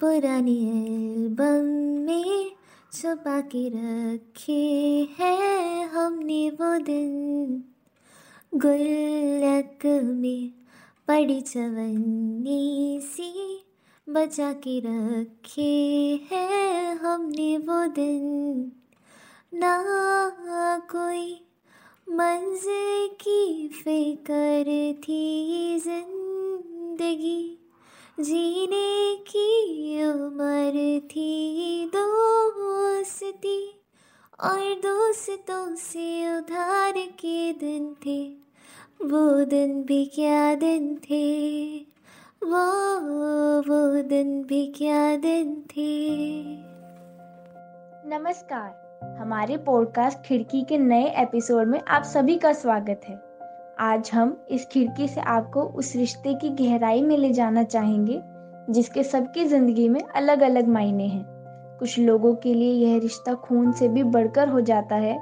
पुरानी एल्बम में छुपा के रखे हैं हमने वो दिन। गुल्लक में पड़ी चवन्नी सी बचा के रखे हैं हमने वो दिन। ना कोई मंजिल की फ़िक्र थी ज़िंदगी। जीने की उम्र थी दोस्ती और दोस्तों से उधार के दिन थे। वो दिन भी क्या दिन थे? वो वो दिन भी क्या दिन थे? नमस्कार, हमारे पॉडकास्ट खिड़की के नए एपिसोड में आप सभी का स्वागत है। आज हम इस खिड़की से आपको उस रिश्ते की गहराई में ले जाना चाहेंगे, जिसके सबकी ज़िंदगी में अलग अलग मायने हैं। कुछ लोगों के लिए यह रिश्ता खून से भी बढ़कर हो जाता है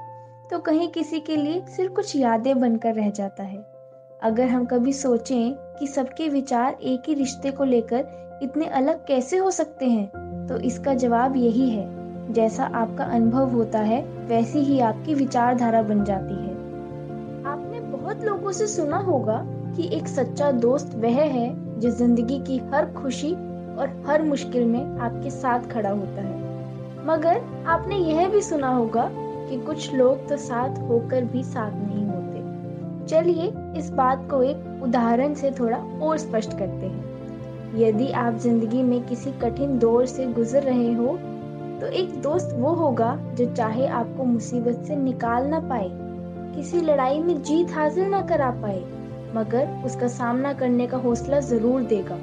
तो कहीं किसी के लिए सिर्फ़ कुछ यादें बनकर रह जाता है। अगर हम कभी सोचें कि सबके विचार एक ही रिश्ते को लेकर इतने अलग कैसे हो सकते हैं तो इसका जवाब यही है, जैसा आपका अनुभव होता है, वैसी ही आपकी विचारधारा बन जाती है। बहुत लोगों से सुना होगा कि एक सच्चा दोस्त वह है जो ज़िंदगी की हर खुशी और हर मुश्किल में आपके साथ खड़ा होता है। मगर आपने यह भी सुना होगा कि कुछ लोग तो साथ होकर भी साथ नहीं होते। चलिए इस बात को एक उदाहरण से थोड़ा और स्पष्ट करते हैं। यदि आप ज़िंदगी में किसी कठिन दौर से गुजर रहे हो तो एक दोस्त वो होगा जो चाहे आपको मुसीबत से निकाल ना पाए। किसी लड़ाई में जीत हासिल ना करा पाए, मगर उसका सामना करने का हौसला ज़रूर देगा।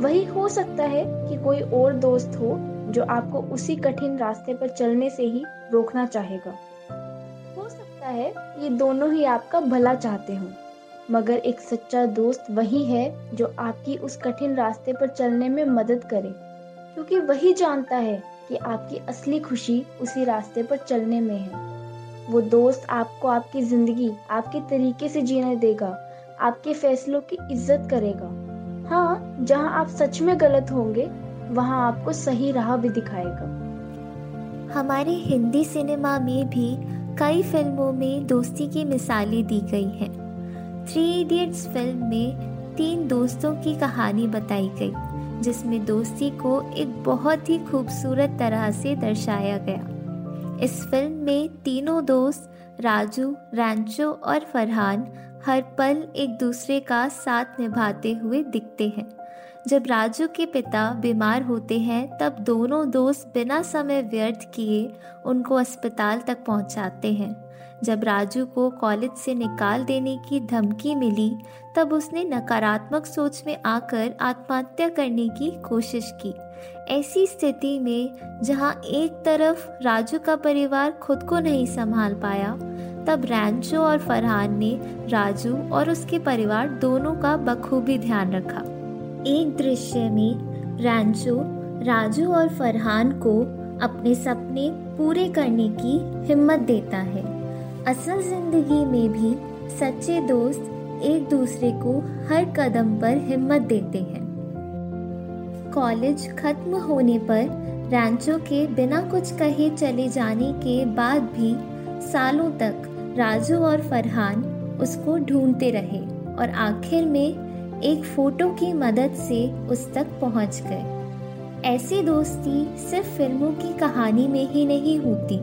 वही हो सकता है कि कोई और दोस्त हो जो आपको उसी कठिन रास्ते पर चलने से ही रोकना चाहेगा। हो सकता है ये दोनों ही आपका भला चाहते हो, मगर एक सच्चा दोस्त वही है जो आपकी उस कठिन रास्ते पर चलने में मदद करे, क्योंकि वही जानता है कि आपकी असली खुशी उसी रास्ते पर चलने में है। वो दोस्त आपको आपकी ज़िंदगी, आपके तरीके से जीने देगा, आपके फैसलों की इज़्ज़त करेगा। हाँ जहाँ आप सच में गलत होंगे, वहाँ आपको सही राह भी दिखाएगा। हमारे हिंदी सिनेमा में भी कई फ़िल्मों में दोस्ती की मिसालें दी गई हैं। थ्री इडियट्स फ़िल्म में तीन दोस्तों की कहानी बताई गई, जिसमें दोस्ती को एक बहुत ही खूबसूरत तरह से दर्शाया गया। इस फ़िल्म में तीनों दोस्त, राजू, रैंचो और फरहान, हर पल एक दूसरे का साथ निभाते हुए दिखते हैं। जब राजू के पिता बीमार होते हैं, तब दोनों दोस्त बिना समय व्यर्थ किए उनको अस्पताल तक पहुंचाते हैं। जब राजू को कॉलेज से निकाल देने की धमकी मिली, तब उसने नकारात्मक सोच में आकर आत्महत्या करने की कोशिश की। ऐसी स्थिति में, जहाँ एक तरफ़ राजू का परिवार खुद को नहीं संभाल पाया, तब रैंचो और फरहान ने राजू और उसके परिवार दोनों का बखूबी ध्यान रखा। एक दृश्य में रैंचो, राजू और फरहान को अपने सपने पूरे करने की हिम्मत देता है। असल ज़िंदगी में भी सच्चे दोस्त एक दूसरे को हर कदम पर हिम्मत देते हैं। कॉलेज खत्म होने पर रैंचो के बिना कुछ कहे चले जाने के बाद भी सालों तक राजू और फरहान उसको ढूंढते रहे और आखिर में एक फ़ोटो की मदद से उस तक पहुँच गए। ऐसी दोस्ती सिर्फ़ फ़िल्मों की कहानी में ही नहीं होती,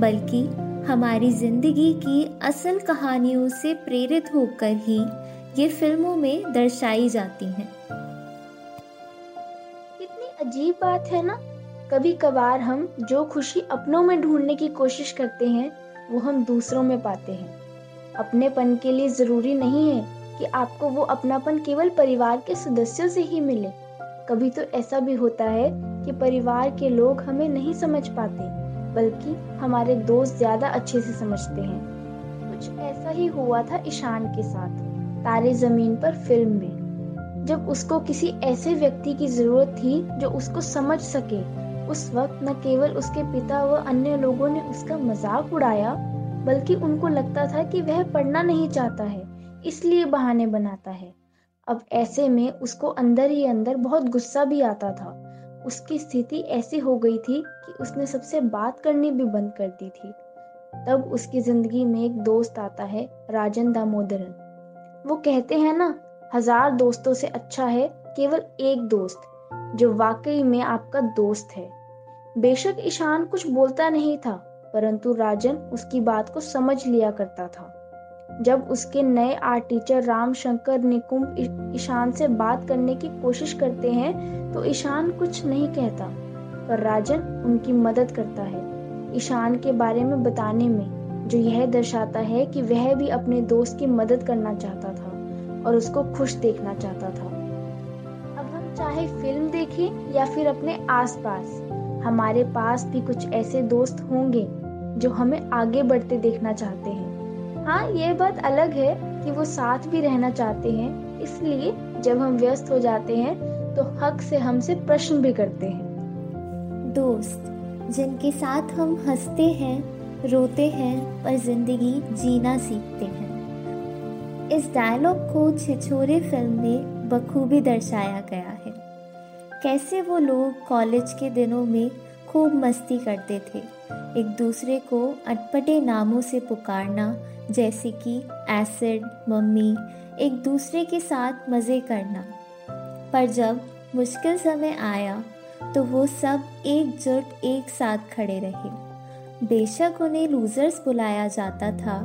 बल्कि हमारी ज़िंदगी की असल कहानियों से प्रेरित होकर ही ये फ़िल्मों में दर्शाई जाती हैं। कितनी अजीब बात है ना? कभी कभार हम जो खुशी अपनों में ढूँढने की कोशिश करते हैं, वो हम दूसरों में पाते हैं। अपनेपन के लिए ज़रूरी नहीं है कि आपको वो अपनापन केवल परिवार के सदस्यों से ही मिले। कभी तो ऐसा भी होता है कि परिवार के लोग हमें नहीं समझ पाते, बल्कि हमारे दोस्त ज़्यादा अच्छे से समझते हैं। कुछ ऐसा ही हुआ था ईशान के साथ, तारे ज़मीन पर फ़िल्म में। जब उसको किसी ऐसे व्यक्ति की ज़रूरत थी जो उसको समझ सके, उस वक्त न केवल उसके पिता व अन्य लोगों ने उसका मज़ाक उड़ाया, बल्कि उनको लगता था कि वह पढ़ना नहीं चाहता है। इसलिए बहाने बनाता है। अब ऐसे में उसको अंदर ही अंदर बहुत गुस्सा भी आता था। उसकी स्थिति ऐसी हो गई थी कि उसने सबसे बात करनी भी बंद कर दी थी। तब उसकी ज़िंदगी में एक दोस्त आता है, राजन दामोदरन। वो कहते हैं ना, हज़ार दोस्तों से अच्छा है केवल एक दोस्त, जो वाकई में आपका दोस्त है। बेशक ईशान कुछ बोलता नहीं था, परंतु राजन उसकी बात को समझ लिया करता था। जब उसके नए आर्ट टीचर राम शंकर निकुंभ ईशान से बात करने की कोशिश करते हैं तो ईशान कुछ नहीं कहता, पर राजन उनकी मदद करता है। ईशान के बारे में बताने में, जो यह दर्शाता है कि वह भी अपने दोस्त की मदद करना चाहता था, और उसको खुश देखना चाहता था। अब हम चाहे फ़िल्म देखें या फिर अपने आसपास, हमारे पास भी कुछ ऐसे दोस्त होंगे, जो हमें आगे बढ़ते देखना चाहते हैं। हाँ ये बात अलग है कि वो साथ भी रहना चाहते हैं, इसलिए जब हम व्यस्त हो जाते हैं तो हक से हमसे प्रश्न भी करते हैं। दोस्त, जिनके साथ हम हँसते हैं, रोते हैं और ज़िंदगी जीना सीखते हैं। इस डायलॉग को छिछोरे फ़िल्म में बखूबी दर्शाया गया है। कैसे वो लोग कॉलेज के दिनों में खूब मस्ती करते थे, एक दूसरे को अटपटे नामों से पुकारना जैसे कि एसिड, मम्मी, एक दूसरे के साथ मज़े करना। पर जब मुश्किल समय आया तो वो सब एकजुट एक साथ खड़े रहे। बेशक उन्हें लूजर्स बुलाया जाता था,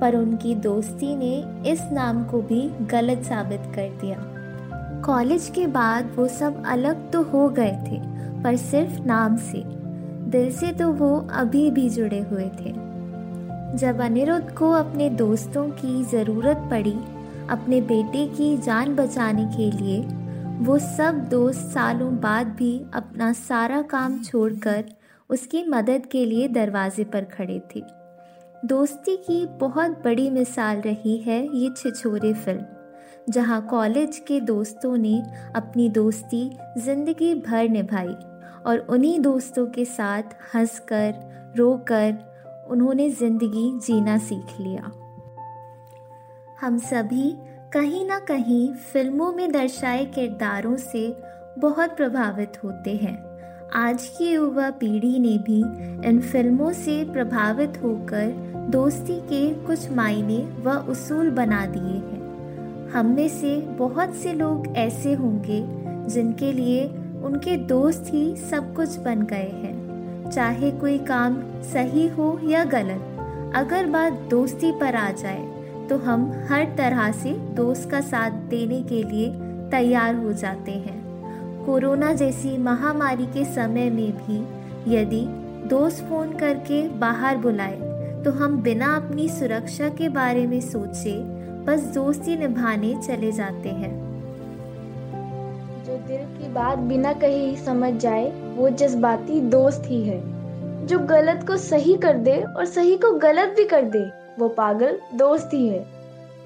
पर उनकी दोस्ती ने इस नाम को भी गलत साबित कर दिया। कॉलेज के बाद वो सब अलग तो हो गए थे, पर सिर्फ़ नाम से। दिल से तो वो अभी भी जुड़े हुए थे। जब अनिरुद्ध को अपने दोस्तों की ज़रूरत पड़ी, अपने बेटे की जान बचाने के लिए, वो सब दोस्त सालों बाद भी अपना सारा काम छोड़कर उसकी मदद के लिए दरवाजे पर खड़े थे। दोस्ती की बहुत बड़ी मिसाल रही है ये छिछोरे फ़िल्म, जहाँ कॉलेज के दोस्तों ने अपनी दोस्ती ज़िंदगी भर निभाई और उन्हीं दोस्तों के साथ हंसकर, रोकर उन्होंने ज़िंदगी जीना सीख लिया। हम सभी कहीं ना कहीं फ़िल्मों में दर्शाए किरदारों से बहुत प्रभावित होते हैं। आज की युवा पीढ़ी ने भी इन फ़िल्मों से प्रभावित होकर दोस्ती के कुछ मायने व उसूल बना दिए हैं। हम में से बहुत से लोग ऐसे होंगे जिनके लिए उनके दोस्त ही सब कुछ बन गए हैं। चाहे कोई काम सही हो या गलत, अगर बात दोस्ती पर आ जाए तो हम हर तरह से दोस्त का साथ देने के लिए तैयार हो जाते हैं। कोरोना जैसी महामारी के समय में भी यदि दोस्त फ़ोन करके बाहर बुलाए तो हम बिना अपनी सुरक्षा के बारे में सोचे, बस दोस्ती निभाने चले जाते हैं। दिल की बात बिना कहे ही समझ जाए, वो जज्बाती दोस्त ही है। जो गलत को सही कर दे और सही को गलत भी कर दे, वो पागल दोस्त ही है।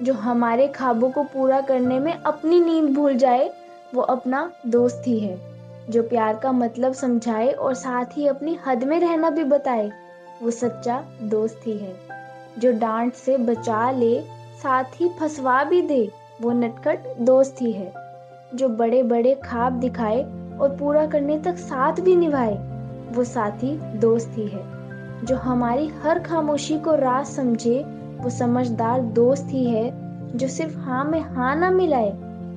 जो हमारे ख्वाबों को पूरा करने में अपनी नींद भूल जाए, वो अपना दोस्त ही है। जो प्यार का मतलब समझाए और साथ ही अपनी हद में रहना भी बताए, वो सच्चा दोस्त ही है। जो डांट से बचा ले, साथ ही फंसवा भी दे, वो नटखट दोस्त ही है। जो बड़े बड़े खाब दिखाए और पूरा करने तक साथ भी निभाए, वो साथी दोस्त ही है। जो हमारी हर खामोशी को राज समझे, वो समझदार दोस्त ही है, जो सिर्फ़ हाँ में हाँ ना मिलाए,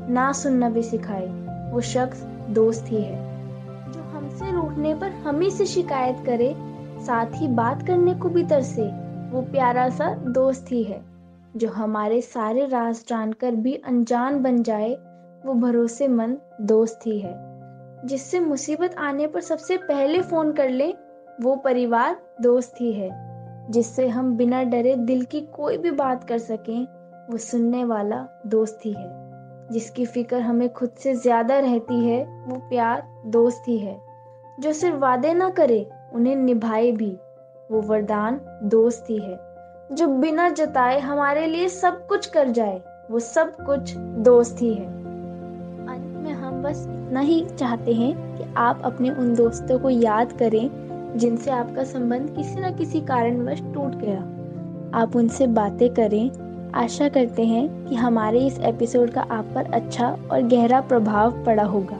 ना सुनना भी सिखाए, वो शख्स दोस्त ही है। जो हमसे रूठने पर हमें से शिकायत करे, साथ ही बात करने को भी तरसे, वो प्यारा सा दोस्त ही है। जो हमारे सारे राज जानकर भी अनजान बन जाए वो भरोसेमंद दोस्त ही है। जिससे मुसीबत आने पर सबसे पहले फ़ोन कर ले, वो परिवार दोस्त ही है, जिससे हम बिना डरे दिल की कोई भी बात कर सकें, वो सुनने वाला दोस्त ही है। जिसकी फ़िक्र हमें खुद से ज़्यादा रहती है, वो प्यार दोस्त ही है। जो सिर्फ़ वादे ना करे, उन्हें निभाए भी, वो वरदान दोस्त ही है। जो बिना जताए हमारे लिए सब कुछ कर जाए, वो सब कुछ दोस्त ही है। बस इतना ही चाहते हैं कि आप अपने उन दोस्तों को याद करें, जिनसे आपका संबंध किसी न किसी कारणवश टूट गया। आप उनसे बातें करें। आशा करते हैं कि हमारे इस एपिसोड का आप पर अच्छा और गहरा प्रभाव पड़ा होगा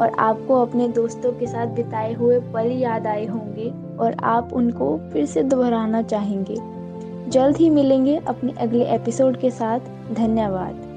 और आपको अपने दोस्तों के साथ बिताए हुए पल याद आए होंगे और आप उनको फिर से दोहराना चाहेंगे। जल्द ही मिलेंगे अपने अगले एपिसोड के साथ। धन्यवाद।